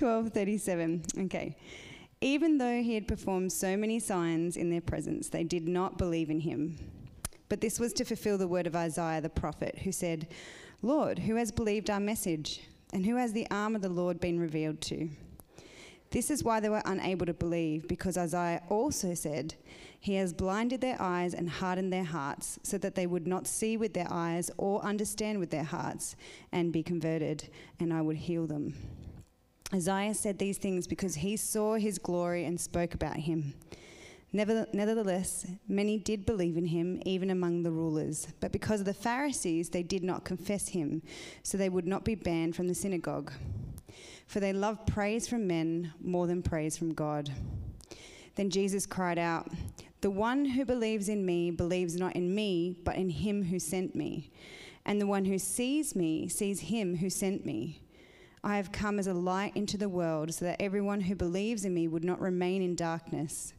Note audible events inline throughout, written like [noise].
1237. Okay. Even though he had performed so many signs in their presence, they did not believe in him. But this was to fulfill the word of Isaiah the prophet, who said, Lord, who has believed our message? And who has the arm of the Lord been revealed to? This is why they were unable to believe, because Isaiah also said, He has blinded their eyes and hardened their hearts, so that they would not see with their eyes or understand with their hearts and be converted, and I would heal them. Isaiah said these things because he saw his glory and spoke about him. Nevertheless, many did believe in him, even among the rulers. But because of the Pharisees, they did not confess him, so they would not be banned from the synagogue. For they loved praise from men more than praise from God. Then Jesus cried out, The one who believes in me believes not in me, but in him who sent me. And the one who sees me sees him who sent me. I have come as a light into the world so that everyone who believes in me would not remain in darkness.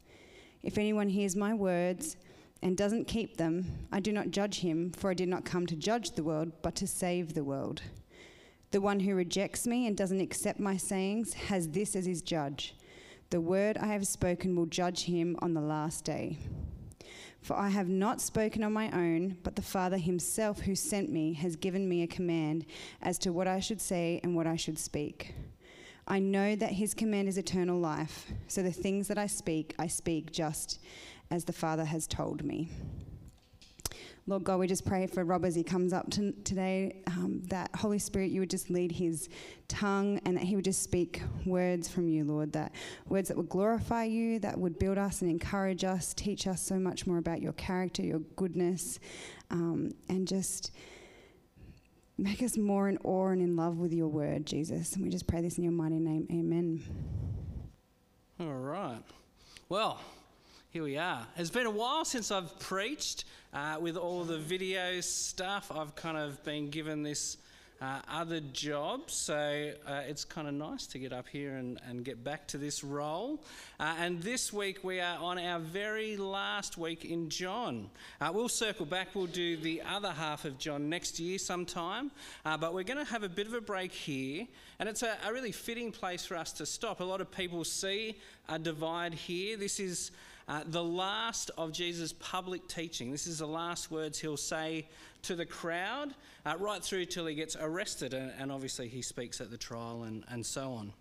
If anyone hears my words and doesn't keep them, I do not judge him, for I did not come to judge the world, but to save the world. The one who rejects me and doesn't accept my sayings has this as his judge. The word I have spoken will judge him on the last day. For I have not spoken on my own, but the Father himself who sent me has given me a command as to what I should say and what I should speak. I know that his command is eternal life, so the things that I speak, I speak just as the Father has told me. Lord God, we just pray for Rob as he comes up to today, um, that Holy Spirit, you would just lead his tongue and that he would just speak words from you, Lord, that words that would glorify you, that would build us and encourage us, teach us so much more about your character, your goodness, um, and just make us more in awe and in love with your word, Jesus. And we just pray this in your mighty name. Amen. All right. Well, here we are. It's been a while since I've preached. Uh, with all the video stuff, I've kind of been given this uh, other job, so uh, it's kind of nice to get up here and, and get back to this role. Uh, and this week we are on our very last week in John. Uh, we'll circle back, we'll do the other half of John next year sometime, uh, but we're going to have a bit of a break here, and it's a, a really fitting place for us to stop. A lot of people see a divide here. This is uh, the last of Jesus' public teaching. This is the last words he'll say to the crowd, uh, right through till he gets arrested, and, and, obviously he speaks at the trial and, and so on.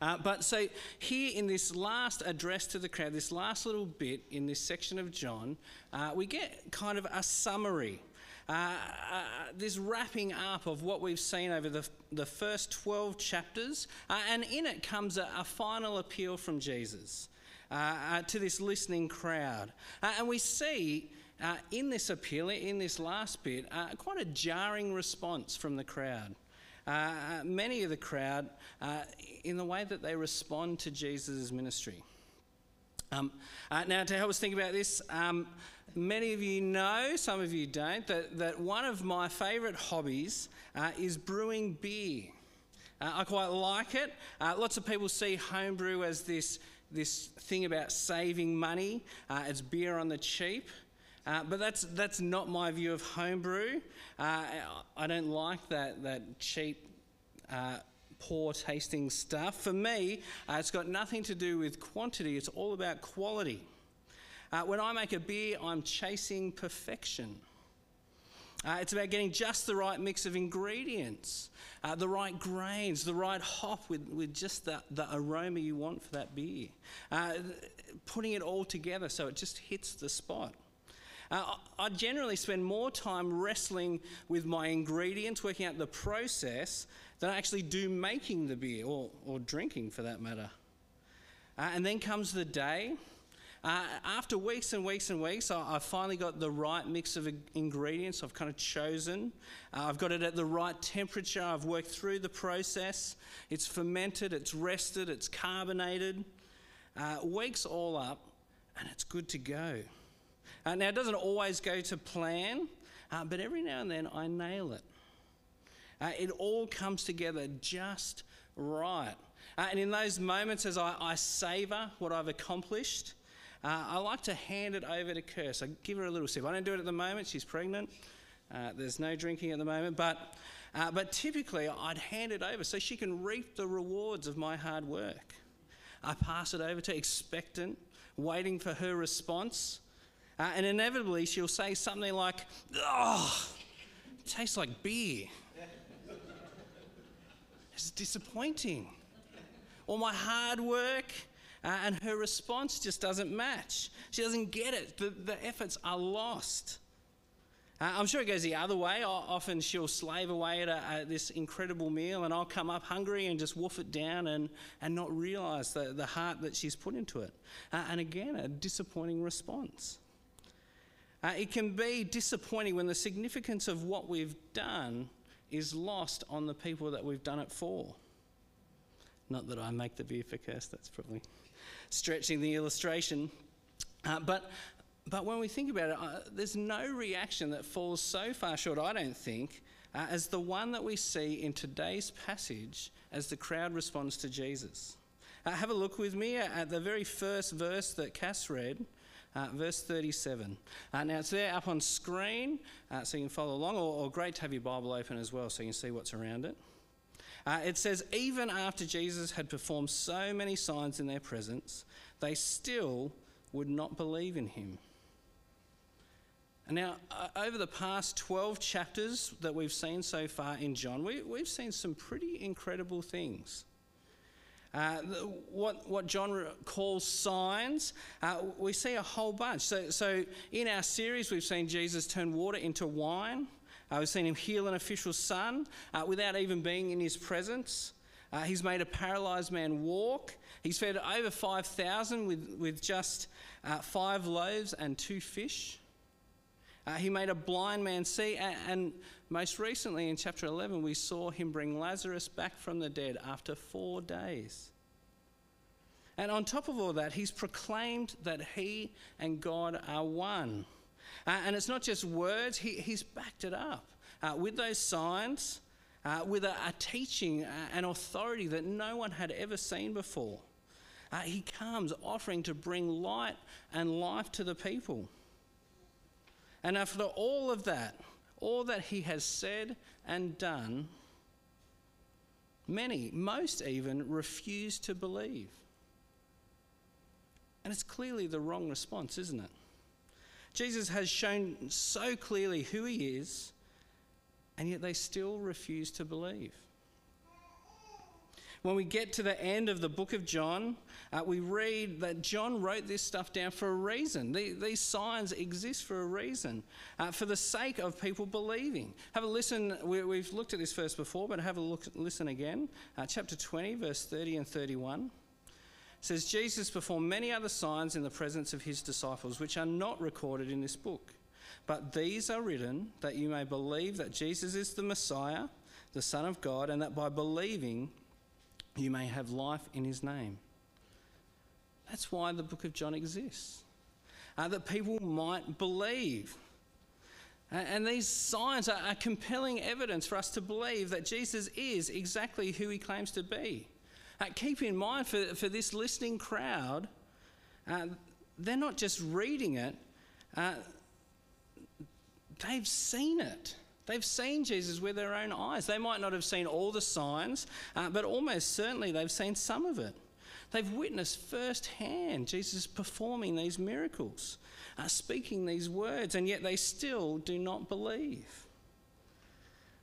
Uh, but so here in this last address to the crowd, this last little bit in this section of John, uh, we get kind of a summary. Uh, uh, this wrapping up of what we've seen over the, the first 12 chapters, uh, and in it comes a, a final appeal from Jesus uh, uh, to this listening crowd. Uh, and we see uh, in this appeal, in this last bit, uh, quite a jarring response from the crowd. many of the crowd, in the way that they respond to Jesus' ministry. Um, now, to help us think about this, um, many of you know, some of you don't, that, that one of my favourite hobbies is brewing beer. Uh, I quite like it. Uh, lots of people see homebrew as this this thing about saving money. Uh, it's beer on the cheap. Uh, but that's, that's not my view of homebrew. Uh, I don't like that, that cheap, uh, poor tasting stuff. For me, uh, it's got nothing to do with quantity, it's all about quality. Uh, when I make a beer, I'm chasing perfection. Uh, it's about getting just the right mix of ingredients, uh, the right grains, the right hop with, with just the, the aroma you want for that beer. Uh, putting it all together so it just hits the spot. Uh, I generally spend more time wrestling with my ingredients, working out the process, than I actually do making the beer or, or drinking for that matter. Uh, and then comes the day uh, after weeks and weeks and weeks, I, I, finally got the right mix of ingredients I've kind of chosen. Uh, I've got it at the right temperature. I've worked through the process. It's fermented, it's rested, it's carbonated. Uh, weeks all up, and it's good to go. Uh, now, it doesn't always go to plan, uh, but every now and then I nail it. Uh, it all comes together just right. and in those moments, as I, I savour what I've accomplished, uh, I like to hand it over to Kirst. I give her a little sip. I don't do it at the moment, she's pregnant. Uh, there's no drinking at the moment, but Uh, but typically, I'd hand it over so she can reap the rewards of my hard work. I pass it over to expectant, waiting for her response. Uh, and inevitably, she'll say something like, Oh, it tastes like beer. It's disappointing. All my hard work uh, and her response just doesn't match. She doesn't get it. The, the efforts are lost. Uh, I'm sure it goes the other way. often she'll slave away at, a, at, this incredible meal, and I'll come up hungry and just wolf it down and, and not realise the, the heart that she's put into it. Uh, and again, a disappointing response. Uh, it can be disappointing when the significance of what we've done is lost on the people that we've done it for. Not that I make the beer for Kirst, that's probably stretching the illustration. Uh, but but when we think about it, uh, there's no reaction that falls so far short, I don't think, uh, as the one that we see in today's passage as the crowd responds to Jesus. Uh, have a look with me at the very first verse that Cass read, uh, verse 37. Uh, now it's there up on screen, uh, so you can follow along, or, or, great to have your Bible open as well so you can see what's around it. It says, Even after Jesus had performed so many signs in their presence, they still would not believe in him. And now, uh, over the past 12 chapters that we've seen so far in John, we, have seen some pretty incredible things. Uh, what, what John calls signs, uh, we see a whole bunch. So, so, in our series, we've seen Jesus turn water into wine. Uh, we've seen him heal an official's son uh, without even being in his presence. Uh, he's made a paralyzed man walk. He's fed over 5,000 with, with just five loaves and two fish. Uh, he made a blind man see, and, and, most recently in chapter 11, we saw him bring Lazarus back from the dead after four days. And on top of all that, he's proclaimed that he and God are one. Uh, and it's not just words, he, he's backed it up uh, with those signs, uh, with a, a teaching, uh, an authority that no one had ever seen before. Uh, he comes offering to bring light and life to the people. And after all of that, all that he has said and done, many, most even, refuse to believe. And it's clearly the wrong response, isn't it? Jesus has shown so clearly who he is, and yet they still refuse to believe. When we get to the end of the book of John, uh, we read that John wrote this stuff down for a reason. The, these signs exist for a reason, uh, for the sake of people believing. Have a listen. We, have looked at this verse before, but have a look, listen again. Uh, chapter 20, verse 30 and 31 says Jesus performed many other signs in the presence of his disciples, which are not recorded in this book. But these are written that you may believe that Jesus is the Messiah, the Son of God, and that by believing you may have life in his name. That's why the book of John exists, uh, that people might believe. And these signs are, are compelling evidence for us to believe that Jesus is exactly who he claims to be. Uh, keep in mind for, for this listening crowd, uh, they're not just reading it, uh, they've seen it. They've seen Jesus with their own eyes. They might not have seen all the signs, uh, but almost certainly they've seen some of it. They've witnessed firsthand Jesus performing these miracles, uh, speaking these words, and yet they still do not believe.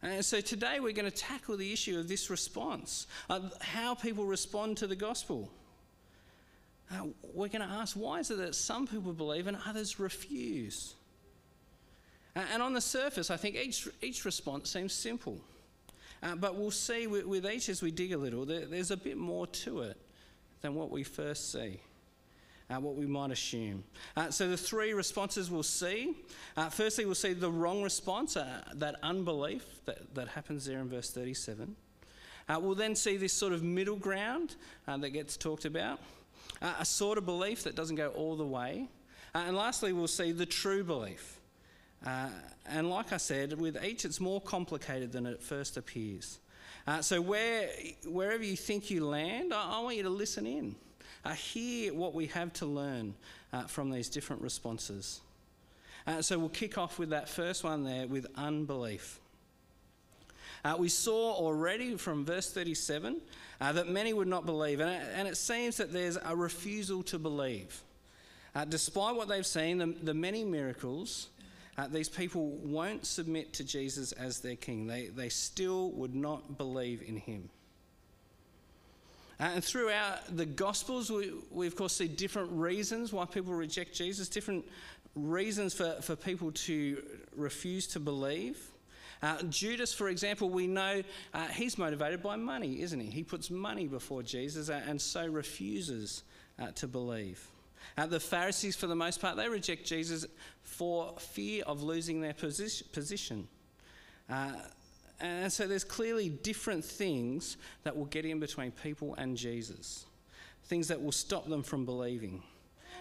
And so today we're going to tackle the issue of this response, uh, how people respond to the gospel. Uh, we're going to ask why is it that some people believe and others refuse? And on the surface, I think each, each response seems simple. Uh, but we'll see with, with, each as we dig a little, there, there's a bit more to it than what we first see, uh, what we might assume. Uh, so, the three responses we'll see uh, firstly, we'll see the wrong response, uh, that unbelief that, that happens there in verse 37. Uh, we'll then see this sort of middle ground that gets talked about, a sort of belief that doesn't go all the way. and lastly, we'll see the true belief. Uh, and like I said, with each it's more complicated than it first appears. Uh, so where, wherever you think you land, I, I want you to listen in. Uh, hear what we have to learn uh, from these different responses. Uh, so we'll kick off with that first one there with unbelief. Uh, we saw already from verse 37 uh, that many would not believe, and it, and it seems that there's a refusal to believe. Uh, despite what they've seen, the, the many miracles, uh, these people won't submit to Jesus as their king. They, they still would not believe in him. Uh, and throughout the Gospels, we, we of course see different reasons why people reject Jesus, different reasons for, for people to refuse to believe. Uh, Judas, for example, we know uh, he's motivated by money, isn't he? He puts money before Jesus uh, and so refuses uh, to believe. Uh, the Pharisees, for the most part, they reject Jesus for fear of losing their position. And so there's clearly different things that will get in between people and Jesus, things that will stop them from believing.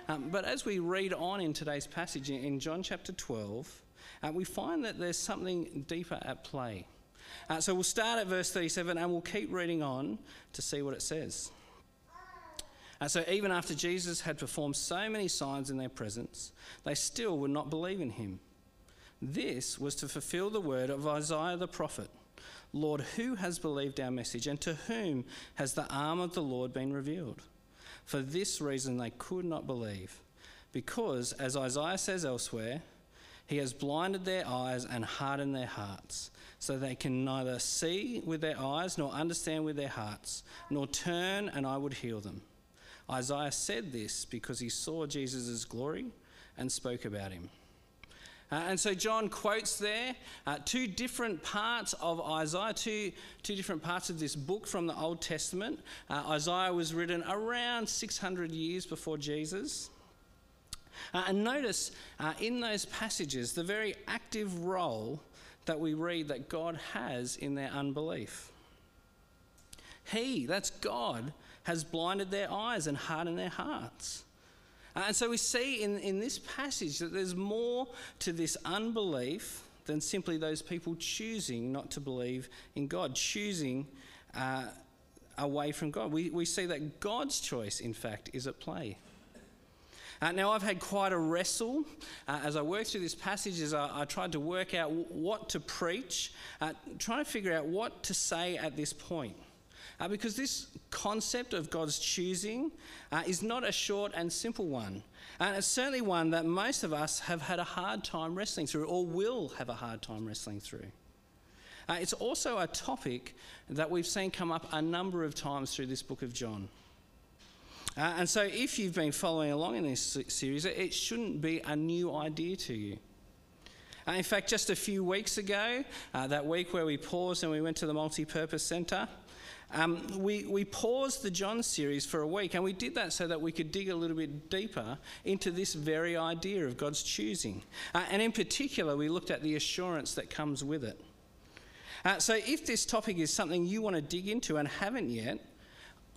Um, but as we read on in today's passage in John chapter 12, uh, we find that there's something deeper at play. Uh, so we'll start at verse 37 and we'll keep reading on to see what it says. Uh, so even after Jesus had performed so many signs in their presence, they still would not believe in him. This was to fulfill the word of Isaiah the prophet Lord, who has believed our message, and to whom has the arm of the Lord been revealed? For this reason they could not believe, because, as Isaiah says elsewhere, he has blinded their eyes and hardened their hearts, so they can neither see with their eyes nor understand with their hearts, nor turn and I would heal them. Isaiah said this because he saw Jesus' glory and spoke about him. Uh, and so John quotes there uh, two different parts of Isaiah, two, two different parts of this book from the Old Testament. Uh, Isaiah was written around 600 years before Jesus. Uh, and notice uh, in those passages the very active role that we read that God has in their unbelief. He, that's God, has blinded their eyes and hardened their hearts. Uh, and so we see in, in this passage that there's more to this unbelief than simply those people choosing not to believe in God, choosing uh, away from God. We, we see that God's choice, in fact, is at play. Uh, now, I've had quite a wrestle uh, as I worked through this passage as I, I tried to work out w- what to preach, uh, trying to figure out what to say at this point. Uh, because this concept of God's choosing uh, is not a short and simple one. And it's certainly one that most of us have had a hard time wrestling through or will have a hard time wrestling through. Uh, it's also a topic that we've seen come up a number of times through this book of John. Uh, and so, if you've been following along in this series, it shouldn't be a new idea to you. Uh, in fact, just a few weeks ago, uh, that week where we paused and we went to the multi purpose centre, um, we, we paused the John series for a week, and we did that so that we could dig a little bit deeper into this very idea of God's choosing. Uh, and in particular, we looked at the assurance that comes with it. Uh, so, if this topic is something you want to dig into and haven't yet,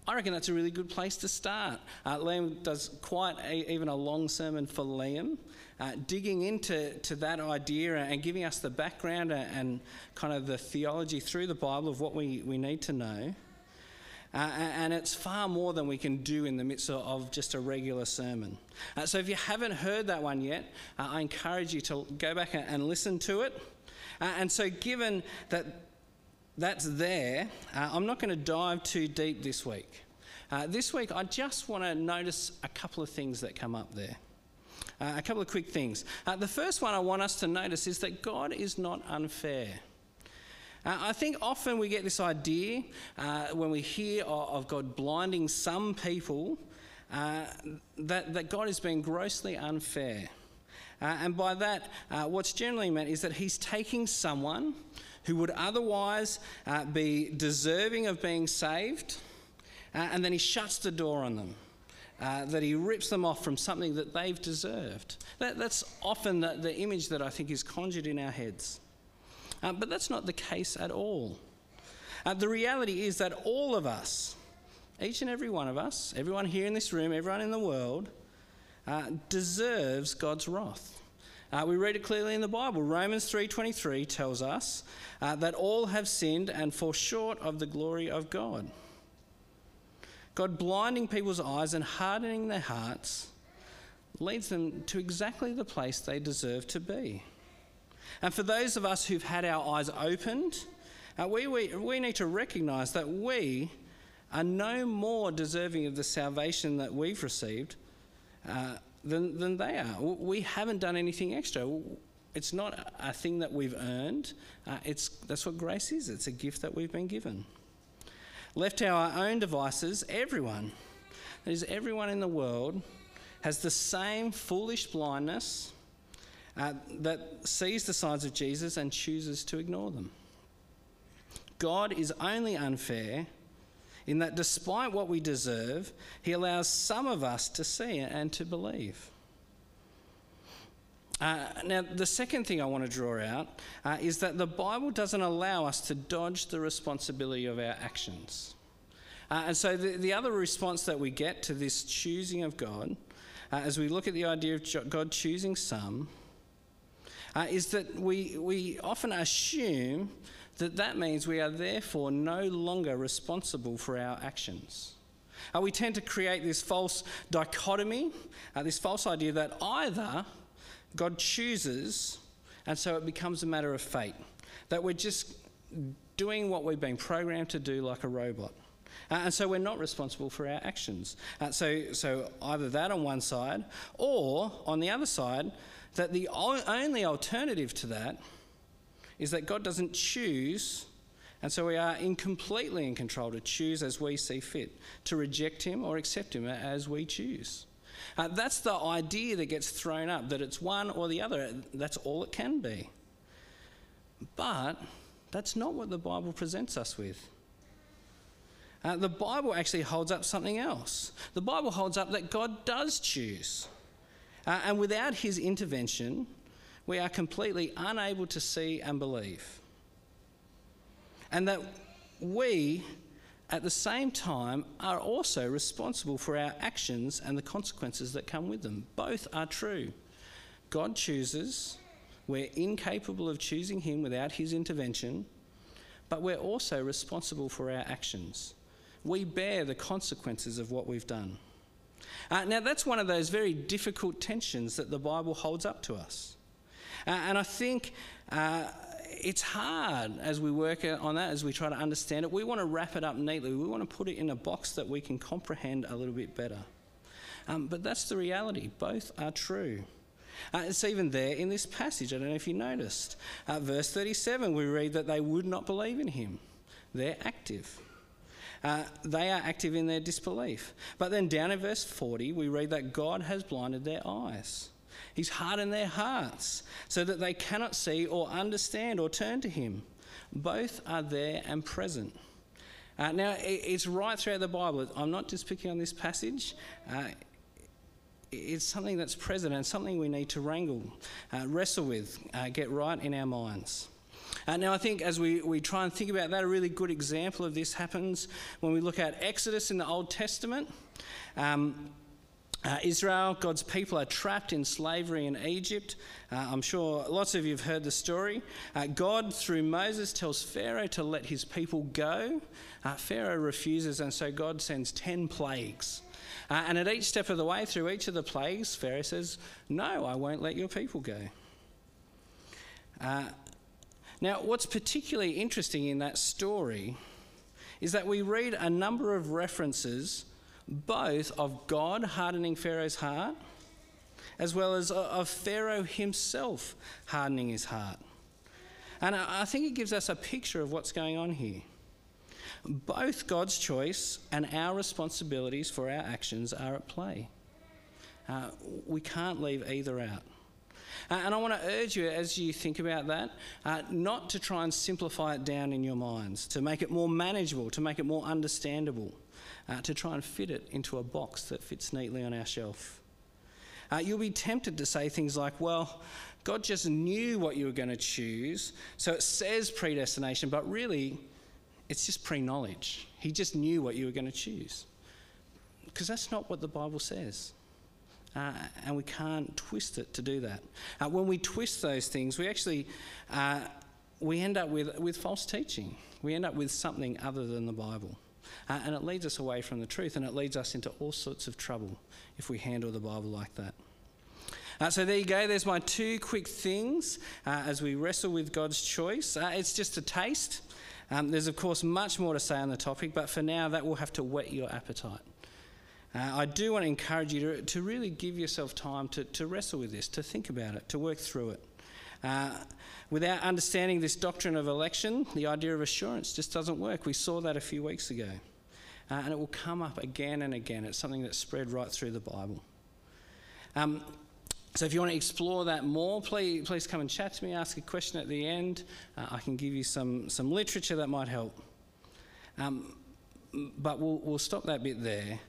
I reckon that's a really good place to start. Uh, Liam does quite a, even a long sermon for Liam, uh, digging into to that idea and giving us the background and, and, kind of the theology through the Bible of what we, we need to know. Uh, and it's far more than we can do in the midst of just a regular sermon. Uh, so if you haven't heard that one yet, uh, I encourage you to go back and, listen to it. Uh, and so, given that that's there. Uh, I'm not going to dive too deep this week. Uh, this week, I just want to notice a couple of things that come up there. A couple of quick things. The first one I want us to notice is that God is not unfair. Uh, I think often we get this idea uh, when we hear of, of, God blinding some people that, that God is being grossly unfair. and by that, what's generally meant is that He's taking someone who would otherwise uh, be deserving of being saved, uh, and then he shuts the door on them. Uh, that he rips them off from something that they've deserved. That, that's often the, the, image that I think is conjured in our heads. Uh, but that's not the case at all. Uh, the reality is that all of us, each and every one of us, everyone here in this room, everyone in the world, uh, deserves God's wrath. Uh, we read it clearly in the Bible. Romans 3:23 tells us uh, that all have sinned and fall short of the glory of God. God blinding people's eyes and hardening their hearts leads them to exactly the place they deserve to be. And for those of us who've had our eyes opened Uh, we, we, we need to recognize that we are no more deserving of the salvation that we've received uh, than, than they are. We haven't done anything extra. It's not a thing that we've earned. Uh, it's, that's what grace is. It's a gift that we've been given. Left to our own devices, everyone, that is, everyone in the world, has the same foolish blindness uh, that sees the signs of Jesus and chooses to ignore them. God is only unfair in that despite what we deserve, He allows some of us to see and to believe. Uh, now, the second thing I want to draw out uh, is that the Bible doesn't allow us to dodge the responsibility of our actions. Uh, and so, the, the other response that we get to this choosing of God, uh, as we look at the idea of God choosing some, uh, is that we, we often assume that that means we are therefore no longer responsible for our actions. Uh, we tend to create this false dichotomy, uh, this false idea that either God chooses and so it becomes a matter of fate, that we're just doing what we've been programmed to do like a robot. Uh, and so we're not responsible for our actions. Uh, so, so either that on one side, or on the other side, that the only alternative to that is that God doesn't choose, and so we are in completely in control to choose as we see fit, to reject Him or accept Him as we choose. Uh, that's the idea that gets thrown up, that it's one or the other. That's all it can be. But that's not what the Bible presents us with. Uh, the Bible actually holds up something else. The Bible holds up that God does choose. Uh, and without his intervention, we are completely unable to see and believe. And that we, at the same time, are also responsible for our actions and the consequences that come with them. Both are true. God chooses, we're incapable of choosing Him without His intervention, but we're also responsible for our actions. We bear the consequences of what we've done. Uh, now, that's one of those very difficult tensions that the Bible holds up to us. Uh, and I think uh, it's hard as we work on that, as we try to understand it. We want to wrap it up neatly, we want to put it in a box that we can comprehend a little bit better. Um, but that's the reality, both are true. Uh, it's even there in this passage. I don't know if you noticed. Uh, verse 37, we read that they would not believe in him. They're active. Uh, they are active in their disbelief. But then down in verse 40, we read that God has blinded their eyes. He's hardened their hearts so that they cannot see or understand or turn to Him. Both are there and present. Uh, now, it's right throughout the Bible. I'm not just picking on this passage. Uh, it's something that's present and something we need to wrangle, uh, wrestle with, uh, get right in our minds. Uh, now, I think as we, we try and think about that, a really good example of this happens when we look at Exodus in the Old Testament. Um, uh, Israel, God's people, are trapped in slavery in Egypt. Uh, I'm sure lots of you have heard the story. Uh, God, through Moses, tells Pharaoh to let his people go. Uh, Pharaoh refuses, and so God sends 10 plagues. Uh, and at each step of the way, through each of the plagues, Pharaoh says, No, I won't let your people go. Now, what's particularly interesting in that story is that we read a number of references both of God hardening Pharaoh's heart as well as of Pharaoh himself hardening his heart. And I think it gives us a picture of what's going on here. Both God's choice and our responsibilities for our actions are at play. Uh, we can't leave either out. Uh, and I want to urge you as you think about that, uh, not to try and simplify it down in your minds, to make it more manageable, to make it more understandable, uh, to try and fit it into a box that fits neatly on our shelf. Uh, you'll be tempted to say things like, well, God just knew what you were going to choose, so it says predestination, but really, it's just pre knowledge. He just knew what you were going to choose. Because that's not what the Bible says uh, and we can't twist it to do that. Uh, when we twist those things, we actually uh, we end up with, with false teaching. We end up with something other than the Bible. Uh, and it leads us away from the truth, and it leads us into all sorts of trouble if we handle the Bible like that. Uh, so there you go. There's my two quick things uh, as we wrestle with God's choice. Uh, it's just a taste. Um, there's, of course, much more to say on the topic, but for now, that will have to whet your appetite. Uh, I do want to encourage you to, to really give yourself time to, to wrestle with this, to think about it, to work through it. Uh, without understanding this doctrine of election, the idea of assurance just doesn't work. We saw that a few weeks ago. Uh, and it will come up again and again. It's something that's spread right through the Bible. Um, so if you want to explore that more, please, please come and chat to me, ask a question at the end. Uh, I can give you some, some literature that might help. Um, but we'll, we'll stop that bit there.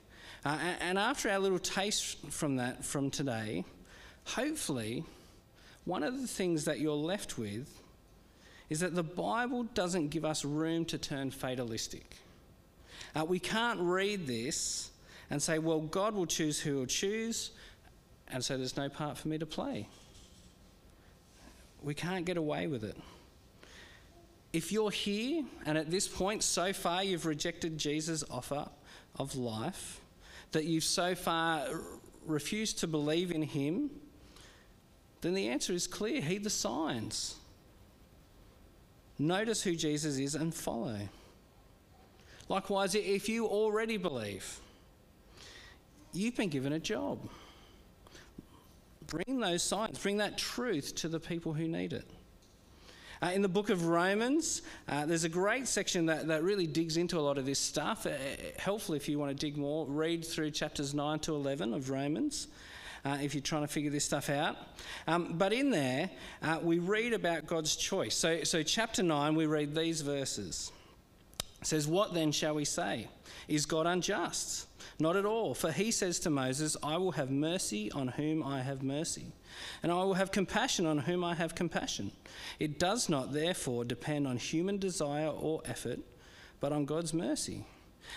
Uh, and, after our little taste from that from today, hopefully one of the things that you're left with is that the Bible doesn't give us room to turn fatalistic. Uh, we can't read this and say, well, God will choose who will choose, and so there's no part for me to play. We can't get away with it. If you're here and at this point so far you've rejected Jesus' offer of life, that you've so far refused to believe in him, then the answer is clear. Heed the signs. Notice who Jesus is and follow. Likewise, if you already believe, you've been given a job. Bring those signs, bring that truth to the people who need it. Uh, in the book of Romans, uh, there's a great section that, that really digs into a lot of this stuff. Uh, helpful if you want to dig more, read through chapters 9 to 11 of Romans uh, if you're trying to figure this stuff out. Um, but in there, uh, we read about God's choice. So, so, chapter 9, we read these verses. Says, What then shall we say? Is God unjust? Not at all. For he says to Moses, I will have mercy on whom I have mercy, and I will have compassion on whom I have compassion. It does not, therefore, depend on human desire or effort, but on God's mercy.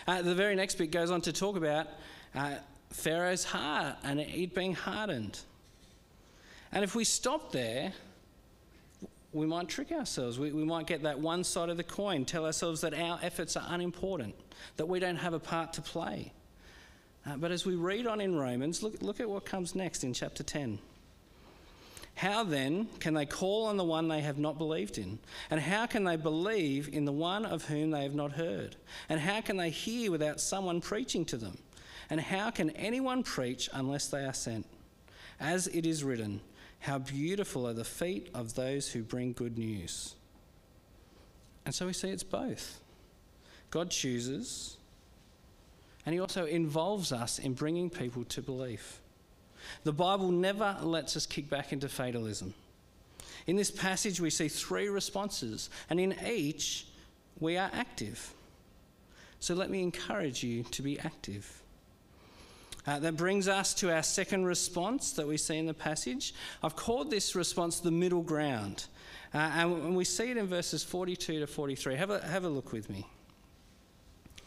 Uh, the very next bit goes on to talk about uh, Pharaoh's heart and it being hardened. And if we stop there, we might trick ourselves. We, we might get that one side of the coin, tell ourselves that our efforts are unimportant, that we don't have a part to play. Uh, but as we read on in Romans, look, look at what comes next in chapter 10. How then can they call on the one they have not believed in? And how can they believe in the one of whom they have not heard? And how can they hear without someone preaching to them? And how can anyone preach unless they are sent? As it is written, how beautiful are the feet of those who bring good news. And so we see it's both. God chooses, and He also involves us in bringing people to belief. The Bible never lets us kick back into fatalism. In this passage, we see three responses, and in each, we are active. So let me encourage you to be active. Uh, that brings us to our second response that we see in the passage. I've called this response the middle ground. Uh, and we see it in verses 42 to 43. Have a, have a look with me.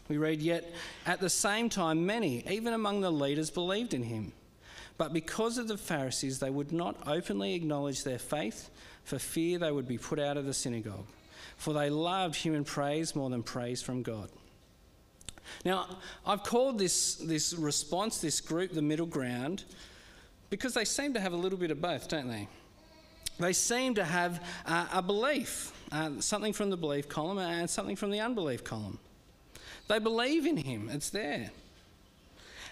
We read, Yet at the same time, many, even among the leaders, believed in him. But because of the Pharisees, they would not openly acknowledge their faith for fear they would be put out of the synagogue. For they loved human praise more than praise from God. Now, I've called this, this response, this group, the middle ground, because they seem to have a little bit of both, don't they? They seem to have uh, a belief, uh, something from the belief column and something from the unbelief column. They believe in him, it's there.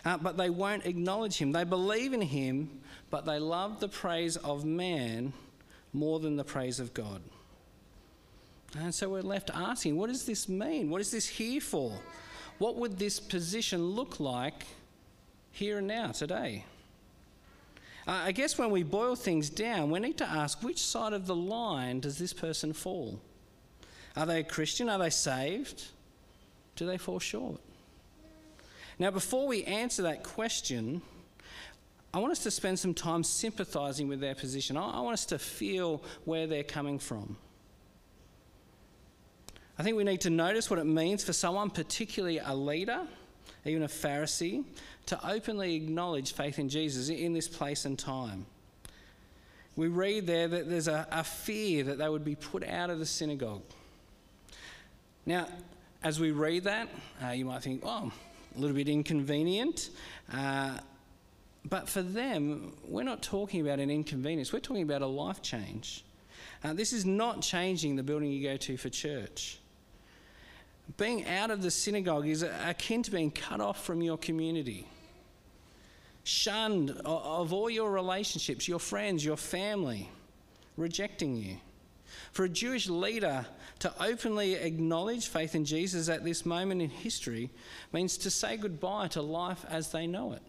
Uh, but they won't acknowledge him. They believe in him, but they love the praise of man more than the praise of God. And so we're left asking, what does this mean? What is this here for? What would this position look like here and now, today? Uh, I guess when we boil things down, we need to ask which side of the line does this person fall? Are they a Christian? Are they saved? Do they fall short? Now, before we answer that question, I want us to spend some time sympathising with their position. I want us to feel where they're coming from. I think we need to notice what it means for someone, particularly a leader, even a Pharisee, to openly acknowledge faith in Jesus in this place and time. We read there that there's a, a fear that they would be put out of the synagogue. Now, as we read that, uh, you might think, oh, a little bit inconvenient. Uh, but for them, we're not talking about an inconvenience, we're talking about a life change. Uh, this is not changing the building you go to for church. Being out of the synagogue is akin to being cut off from your community, shunned of all your relationships, your friends, your family, rejecting you. For a Jewish leader to openly acknowledge faith in Jesus at this moment in history means to say goodbye to life as they know it.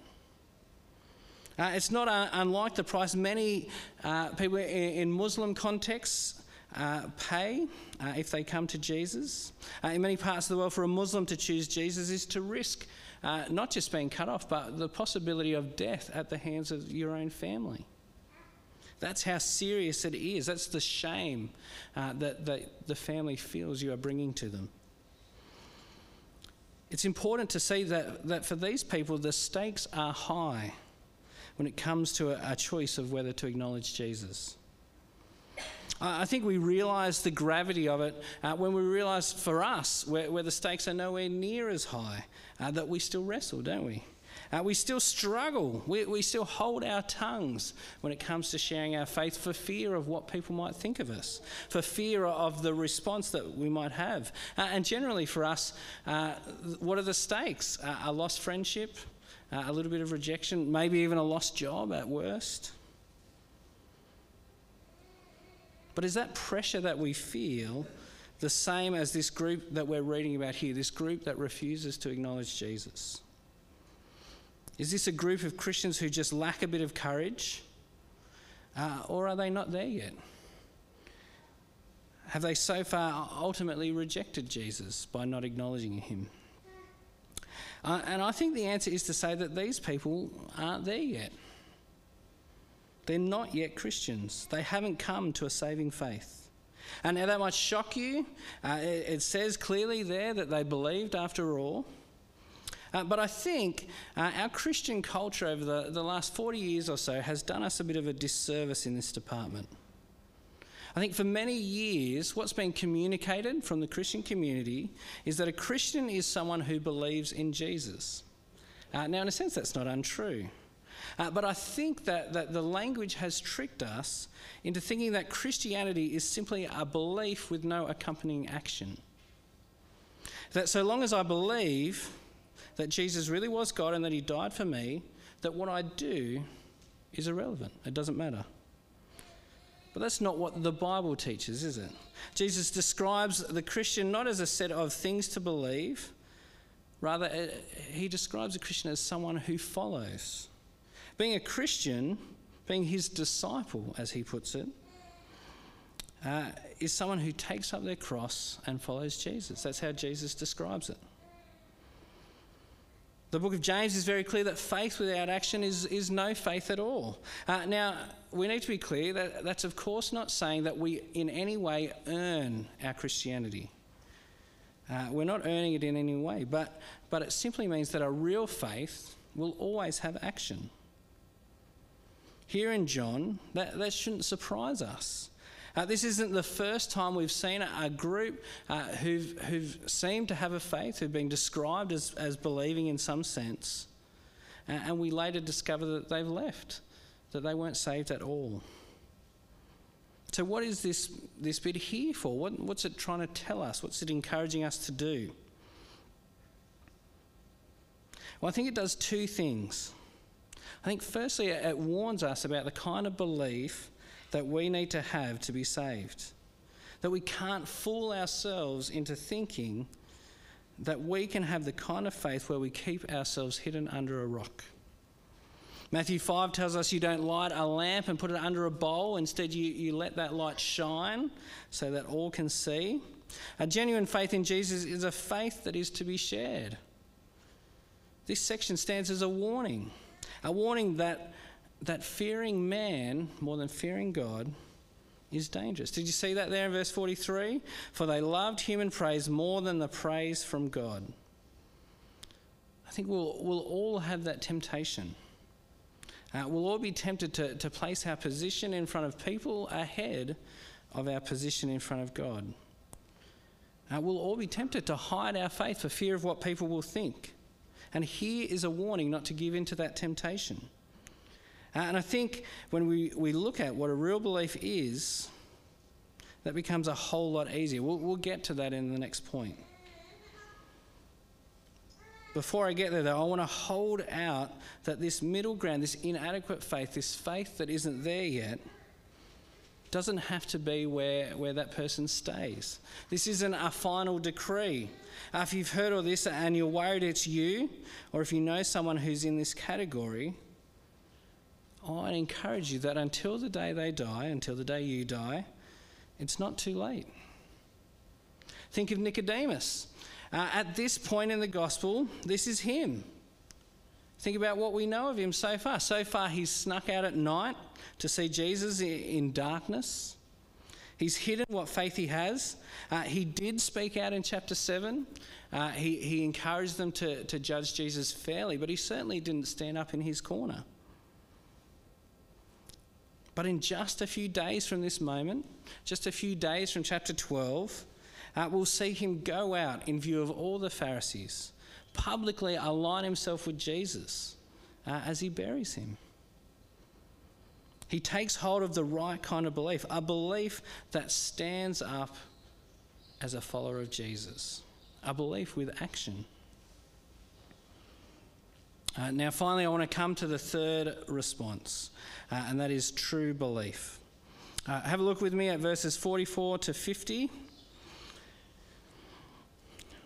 Uh, it's not uh, unlike the price many uh, people in, in, Muslim contexts uh, pay uh, if they come to Jesus. Uh, in many parts of the world, for a Muslim to choose Jesus is to risk not just being cut off, but the possibility of death at the hands of your own family. That's how serious it is. That's the shame that, that the family feels you are bringing to them. It's important to see that, that for these people, the stakes are high when it comes to a, a choice of whether to acknowledge Jesus. I think we realise the gravity of it uh, when we realise for us, where, where, the stakes are nowhere near as high, uh, that we still wrestle, don't we? Uh, we still struggle. We, we still hold our tongues when it comes to sharing our faith for fear of what people might think of us, for fear of the response that we might have. Uh, and generally, for us, uh, what are the stakes? Uh, a lost friendship, uh, a little bit of rejection, maybe even a lost job at worst. But is that pressure that we feel the same as this group that we're reading about here, this group that refuses to acknowledge Jesus? Is this a group of Christians who just lack a bit of courage? Uh, or are they not there yet? Have they so far ultimately rejected Jesus by not acknowledging him? Uh, and I think the answer is to say that these people aren't there yet. They're not yet Christians, they haven't come to a saving faith. And now that might shock you. Uh, it, it, says clearly there that they believed after all. Uh, but I think uh, our Christian culture over the, the last 40 years or so has done us a bit of a disservice in this department. I think for many years, what's been communicated from the Christian community is that a Christian is someone who believes in Jesus. Uh, now, in a sense, that's not untrue. Uh, but I think that, that the language has tricked us into thinking that Christianity is simply a belief with no accompanying action. That so long as I believe that Jesus really was God and that he died for me, that what I do is irrelevant. It doesn't matter. But that's not what the Bible teaches, is it? Jesus describes the Christian not as a set of things to believe, rather, uh, he describes a Christian as someone who follows. Being a Christian, being his disciple, as he puts it, uh, is someone who takes up their cross and follows Jesus. That's how Jesus describes it. The book of James is very clear that faith without action is, is no faith at all. Uh, now, we need to be clear that that's, of course, not saying that we in any way earn our Christianity. Uh, we're not earning it in any way, but, but it simply means that a real faith will always have action. Here in John, that, that shouldn't surprise us. Uh, this isn't the first time we've seen a, a group uh, who've, who've seemed to have a faith, who've been described as, as believing in some sense, and, and we later discover that they've left, that they weren't saved at all. So, what is this, this bit here for? What, what's it trying to tell us? What's it encouraging us to do? Well, I think it does two things. I think, firstly, it warns us about the kind of belief that we need to have to be saved. That we can't fool ourselves into thinking that we can have the kind of faith where we keep ourselves hidden under a rock. Matthew 5 tells us you don't light a lamp and put it under a bowl. Instead, you, you let that light shine so that all can see. A genuine faith in Jesus is a faith that is to be shared. This section stands as a warning a warning that that fearing man more than fearing God is dangerous. Did you see that there in verse 43? For they loved human praise more than the praise from God. I think we'll, we'll all have that temptation. Uh, we'll all be tempted to, to place our position in front of people ahead of our position in front of God. Uh, we'll all be tempted to hide our faith for fear of what people will think. And here is a warning not to give in to that temptation. Uh, and I think when we, we look at what a real belief is, that becomes a whole lot easier. We'll, we'll get to that in the next point. before I get there, though, I want to hold out that this middle ground, this inadequate faith, this faith that isn't there yet, doesn't have to be where, where that person stays. This isn't a final decree. If you've heard all this and you're worried it's you, or if you know someone who's in this category, I encourage you that until the day they die, until the day you die, it's not too late. Think of Nicodemus. Uh, at this point in the gospel, this is him. Think about what we know of him so far. So far, he's snuck out at night to see Jesus in darkness. He's hidden what faith he has. Uh, he did speak out in chapter 7. Uh, he, he encouraged them to, to judge Jesus fairly, but he certainly didn't stand up in his corner. But in just a few days from this moment, just a few days from chapter 12, uh, we'll see him go out in view of all the Pharisees, publicly align himself with Jesus uh, as he buries him. He takes hold of the right kind of belief, a belief that stands up as a follower of Jesus, a belief with action. Uh, now, finally, I want to come to the third response, uh, and that is true belief. Uh, have a look with me at verses 44 to 50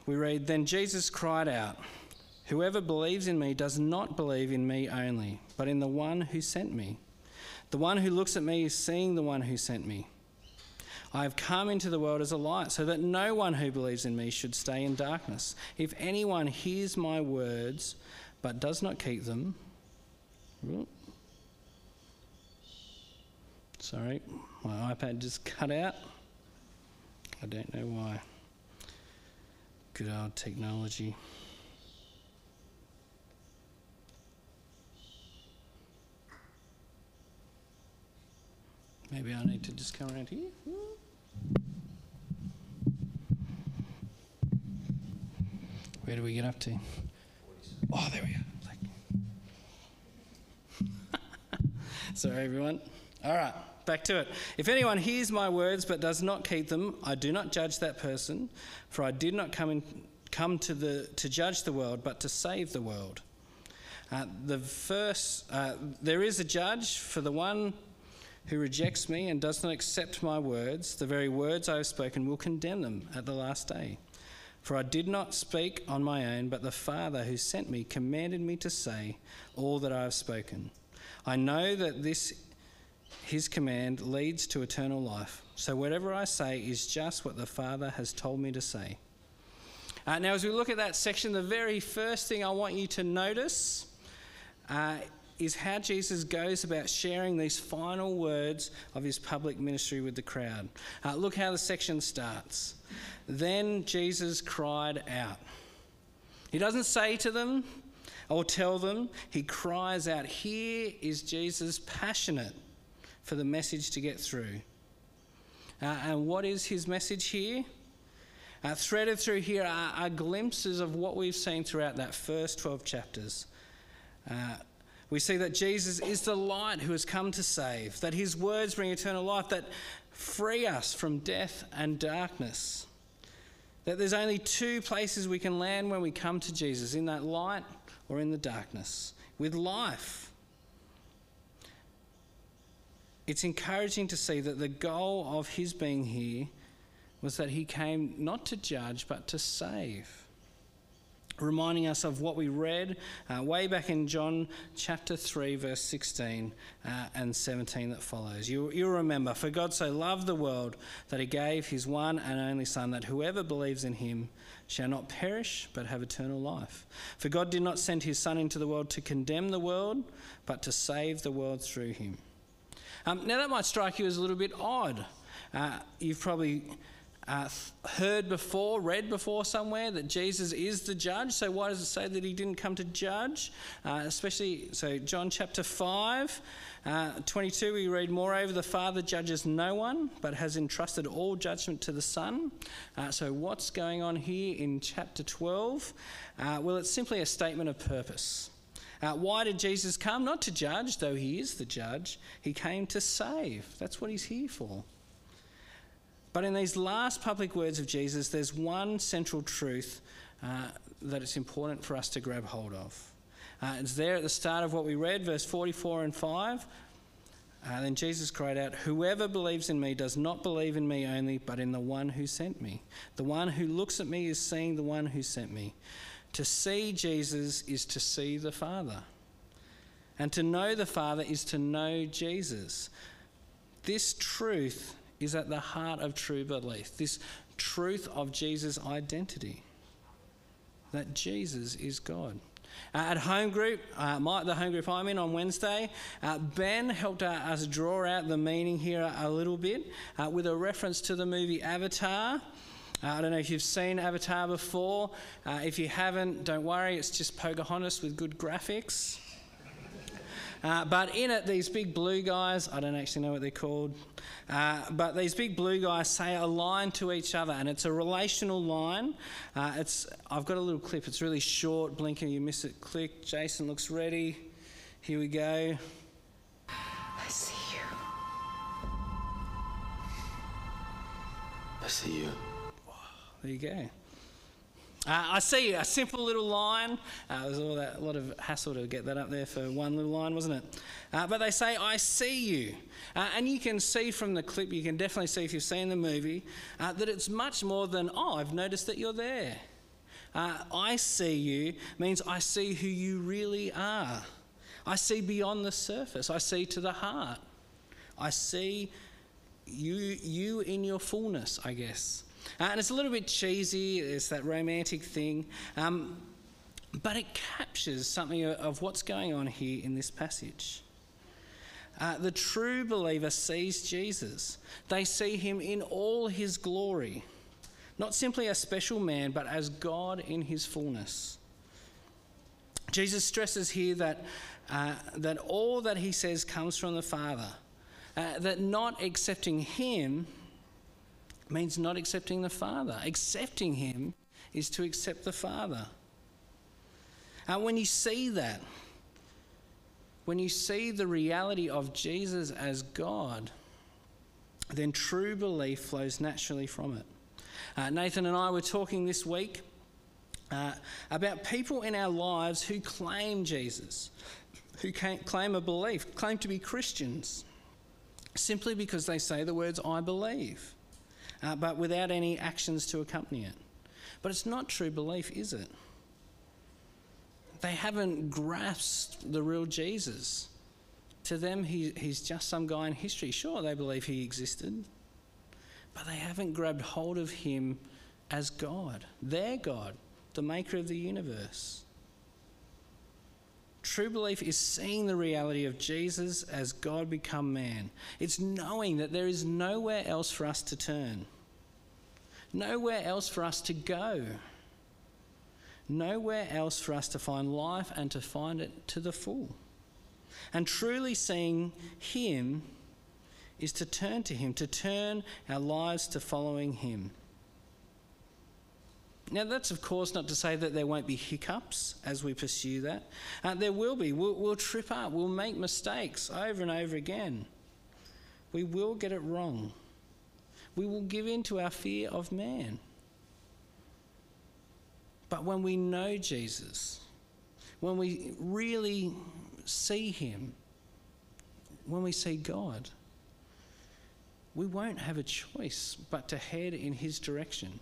we read, Then Jesus cried out, Whoever believes in me does not believe in me only, but in the one who sent me. The one who looks at me is seeing the one who sent me. I have come into the world as a light, so that no one who believes in me should stay in darkness. If anyone hears my words but does not keep them, sorry, my iPad just cut out. I don't know why. Good old technology. Maybe I need to just come around here. Where do we get up to? Oh, there we go. [laughs] Sorry, everyone. All right back to it. If anyone hears my words but does not keep them, I do not judge that person, for I did not come, in, come to, the, to judge the world, but to save the world. Uh, the first, uh, there is a judge for the one who rejects me and does not accept my words. The very words I have spoken will condemn them at the last day. For I did not speak on my own, but the Father who sent me commanded me to say all that I have spoken. I know that this his command leads to eternal life. So whatever I say is just what the Father has told me to say. Uh, now, as we look at that section, the very first thing I want you to notice uh, is how Jesus goes about sharing these final words of his public ministry with the crowd. Uh, look how the section starts. Then Jesus cried out. He doesn't say to them or tell them, he cries out. Here is Jesus passionate for the message to get through. Uh, and what is his message here? Uh, threaded through here are, are, glimpses of what we've seen throughout that first 12 chapters. Uh, we see that Jesus is the light who has come to save, that his words bring eternal life, that free us from death and darkness. That there's only two places we can land when we come to Jesus in that light or in the darkness, with life it's encouraging to see that the goal of his being here was that he came not to judge but to save. Reminding us of what we read uh, way back in John chapter 3, verse 16 uh, and 17 that follows. You, you'll remember, For God so loved the world that he gave his one and only Son, that whoever believes in him shall not perish but have eternal life. For God did not send his Son into the world to condemn the world, but to save the world through him. Um, now, that might strike you as a little bit odd. Uh, you've probably uh, heard before, read before somewhere that Jesus is the judge. So, why does it say that he didn't come to judge? Uh, especially, so John chapter 5, uh, 22, we read, Moreover, the Father judges no one, but has entrusted all judgment to the Son. Uh, so, what's going on here in chapter 12? Uh, well, it's simply a statement of purpose. Uh, why did Jesus come? Not to judge, though he is the judge. He came to save. That's what he's here for. But in these last public words of Jesus, there's one central truth uh, that it's important for us to grab hold of. Uh, it's there at the start of what we read, verse 44 and 5. Uh, then Jesus cried out, Whoever believes in me does not believe in me only, but in the one who sent me. The one who looks at me is seeing the one who sent me. To see Jesus is to see the Father. And to know the Father is to know Jesus. This truth is at the heart of true belief. This truth of Jesus' identity that Jesus is God. Uh, at home group, uh, my, the home group I'm in on Wednesday, uh, Ben helped uh, us draw out the meaning here a, little bit uh, with a reference to the movie Avatar. Uh, I don't know if you've seen Avatar before. if you haven't, don't worry, it's just Pocahontas with good graphics. but in it, these big blue guys, I don't actually know what they're called, uh, but these big blue guys say a line to each other, and it's a relational line. Uh, it's I've got a little clip. It's really short. Blink and you miss it. Click. Jason looks ready. Here we go. I see you. I see you. There you go. Uh, I see you, a simple little line. Uh, there was all that, a lot of hassle to get that up there for one little line, wasn't it? Uh, but they say, I see you. Uh, and you can see from the clip, you can definitely see if you've seen the movie, uh, that it's much more than, oh, I've noticed that you're there. Uh, I see you means I see who you really are. I see beyond the surface, I see to the heart. I see you, you in your fullness, I guess. Uh, and it's a little bit cheesy, it's that romantic thing, um, but it captures something of what's going on here in this passage. Uh, the true believer sees Jesus. They see him in all his glory, not simply a special man, but as God in his fullness. Jesus stresses here that, uh, that all that he says comes from the Father, uh, that not accepting him means not accepting the Father. Accepting Him is to accept the Father. And when you see that, when you see the reality of Jesus as God, then true belief flows naturally from it. Uh, Nathan and I were talking this week uh, about people in our lives who claim Jesus, who claim a belief, claim to be Christians, simply because they say the words, I believe uh, but without any actions to accompany it. But it's not true belief, is it? They haven't grasped the real Jesus. To them, he, he's just some guy in history. Sure, they believe he existed, but they haven't grabbed hold of him as God, their God, the maker of the universe. True belief is seeing the reality of Jesus as God become man. It's knowing that there is nowhere else for us to turn, nowhere else for us to go, nowhere else for us to find life and to find it to the full. And truly seeing Him is to turn to Him, to turn our lives to following Him. Now, that's of course not to say that there won't be hiccups as we pursue that. Uh, there will be. We'll, we'll trip up. We'll make mistakes over and over again. We will get it wrong. We will give in to our fear of man. But when we know Jesus, when we really see Him, when we see God, we won't have a choice but to head in His direction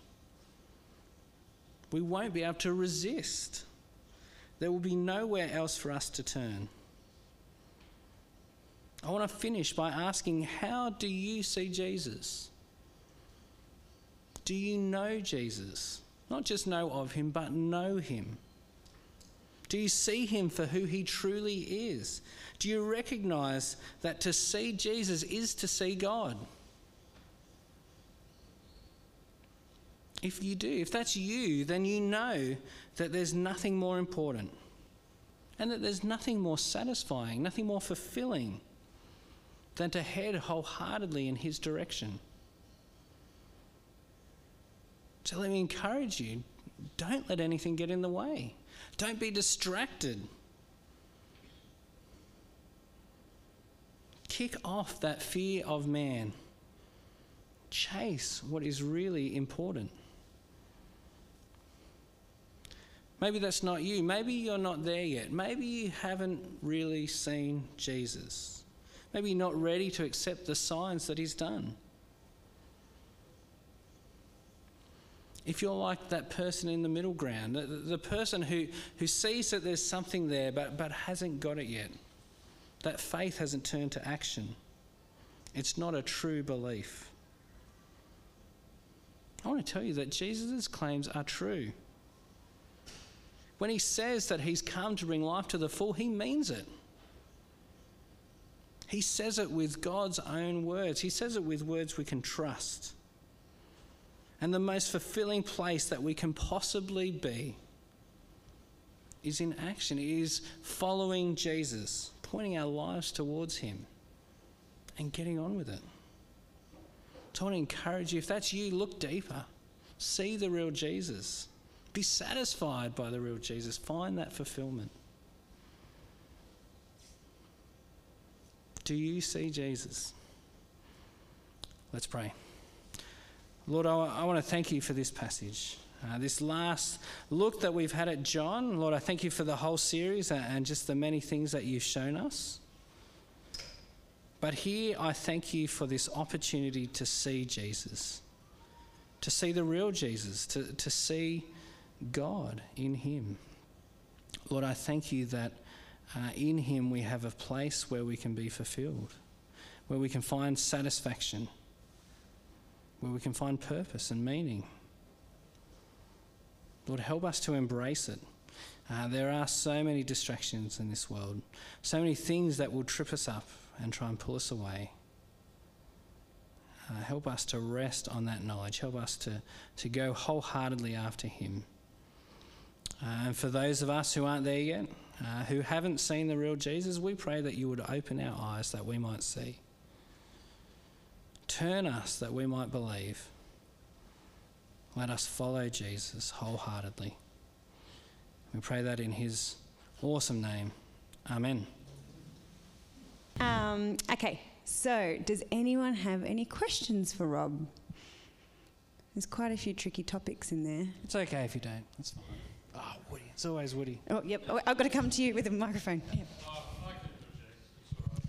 we won't be able to resist. There will be nowhere else for us to turn. I want to finish by asking how do you see Jesus? Do you know Jesus? Not just know of him, but know him. Do you see him for who he truly is? Do you recognize that to see Jesus is to see God? If you do, if that's you, then you know that there's nothing more important and that there's nothing more satisfying, nothing more fulfilling than to head wholeheartedly in His direction. So let me encourage you don't let anything get in the way, don't be distracted. Kick off that fear of man. Chase what is really important. Maybe that's not you. Maybe you're not there yet. Maybe you haven't really seen Jesus. Maybe you're not ready to accept the signs that He's done. If you're like that person in the middle ground, the, the person who, who sees that there's something there but, but hasn't got it yet, that faith hasn't turned to action, it's not a true belief. I want to tell you that Jesus' claims are true. When he says that he's come to bring life to the full, he means it. He says it with God's own words, he says it with words we can trust. And the most fulfilling place that we can possibly be is in action, it is following Jesus, pointing our lives towards him, and getting on with it. So I want to encourage you if that's you, look deeper. See the real Jesus. Be satisfied by the real Jesus. Find that fulfillment. Do you see Jesus? Let's pray. Lord, I, want to thank you for this passage. Uh, this last look that we've had at John, Lord, I thank you for the whole series and, and just the many things that you've shown us. But here, I thank you for this opportunity to see Jesus, to see the real Jesus, to, to see God in Him. Lord, I thank you that uh, in Him we have a place where we can be fulfilled, where we can find satisfaction, where we can find purpose and meaning. Lord, help us to embrace it. Uh, there are so many distractions in this world, so many things that will trip us up and try and pull us away. Uh, help us to rest on that knowledge. Help us to, to go wholeheartedly after Him. Uh, and for those of us who aren't there yet, uh, who haven't seen the real Jesus, we pray that you would open our eyes that we might see. Turn us that we might believe. Let us follow Jesus wholeheartedly. We pray that in His awesome name. Amen. Um, okay, so does anyone have any questions for Rob? There's quite a few tricky topics in there. It's okay if you don't. That's fine. Oh, Woody. It's always Woody. Oh, yep. Oh, I've got to come to you with a microphone. Yep.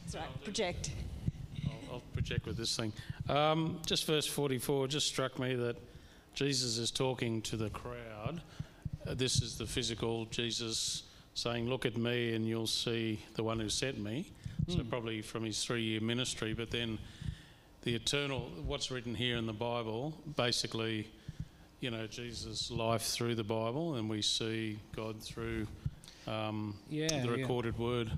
That's right. Project. I'll, project with this thing. Um, just verse 44 just struck me that Jesus is talking to the crowd. Uh, this is the physical Jesus saying, Look at me and you'll see the one who sent me. So, probably from his three year ministry, but then the eternal, what's written here in the Bible, basically, you know, Jesus' life through the Bible, and we see God through um, Yeah, the yeah. recorded word.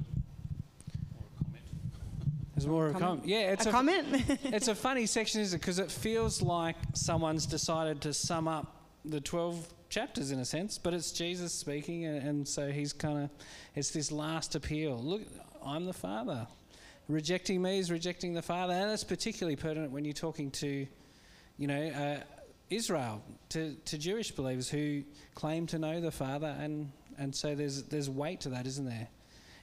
There's more of a Comment? comment. Yeah, it's a, a, comment? [laughs] it's a funny section, isn't it? Because it feels like someone's decided to sum up the 12 chapters in a sense, but it's Jesus speaking, and, and so he's kind of, it's this last appeal. Look, I'm the Father. Rejecting me is rejecting the Father, and it's particularly pertinent when you're talking to, you know, uh, Israel, to, to Jewish believers who claim to know the Father, and, and so there's, there's weight to that, isn't there?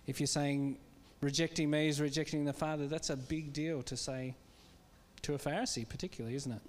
If you're saying rejecting me is rejecting the Father, that's a big deal to say to a Pharisee, particularly, isn't it?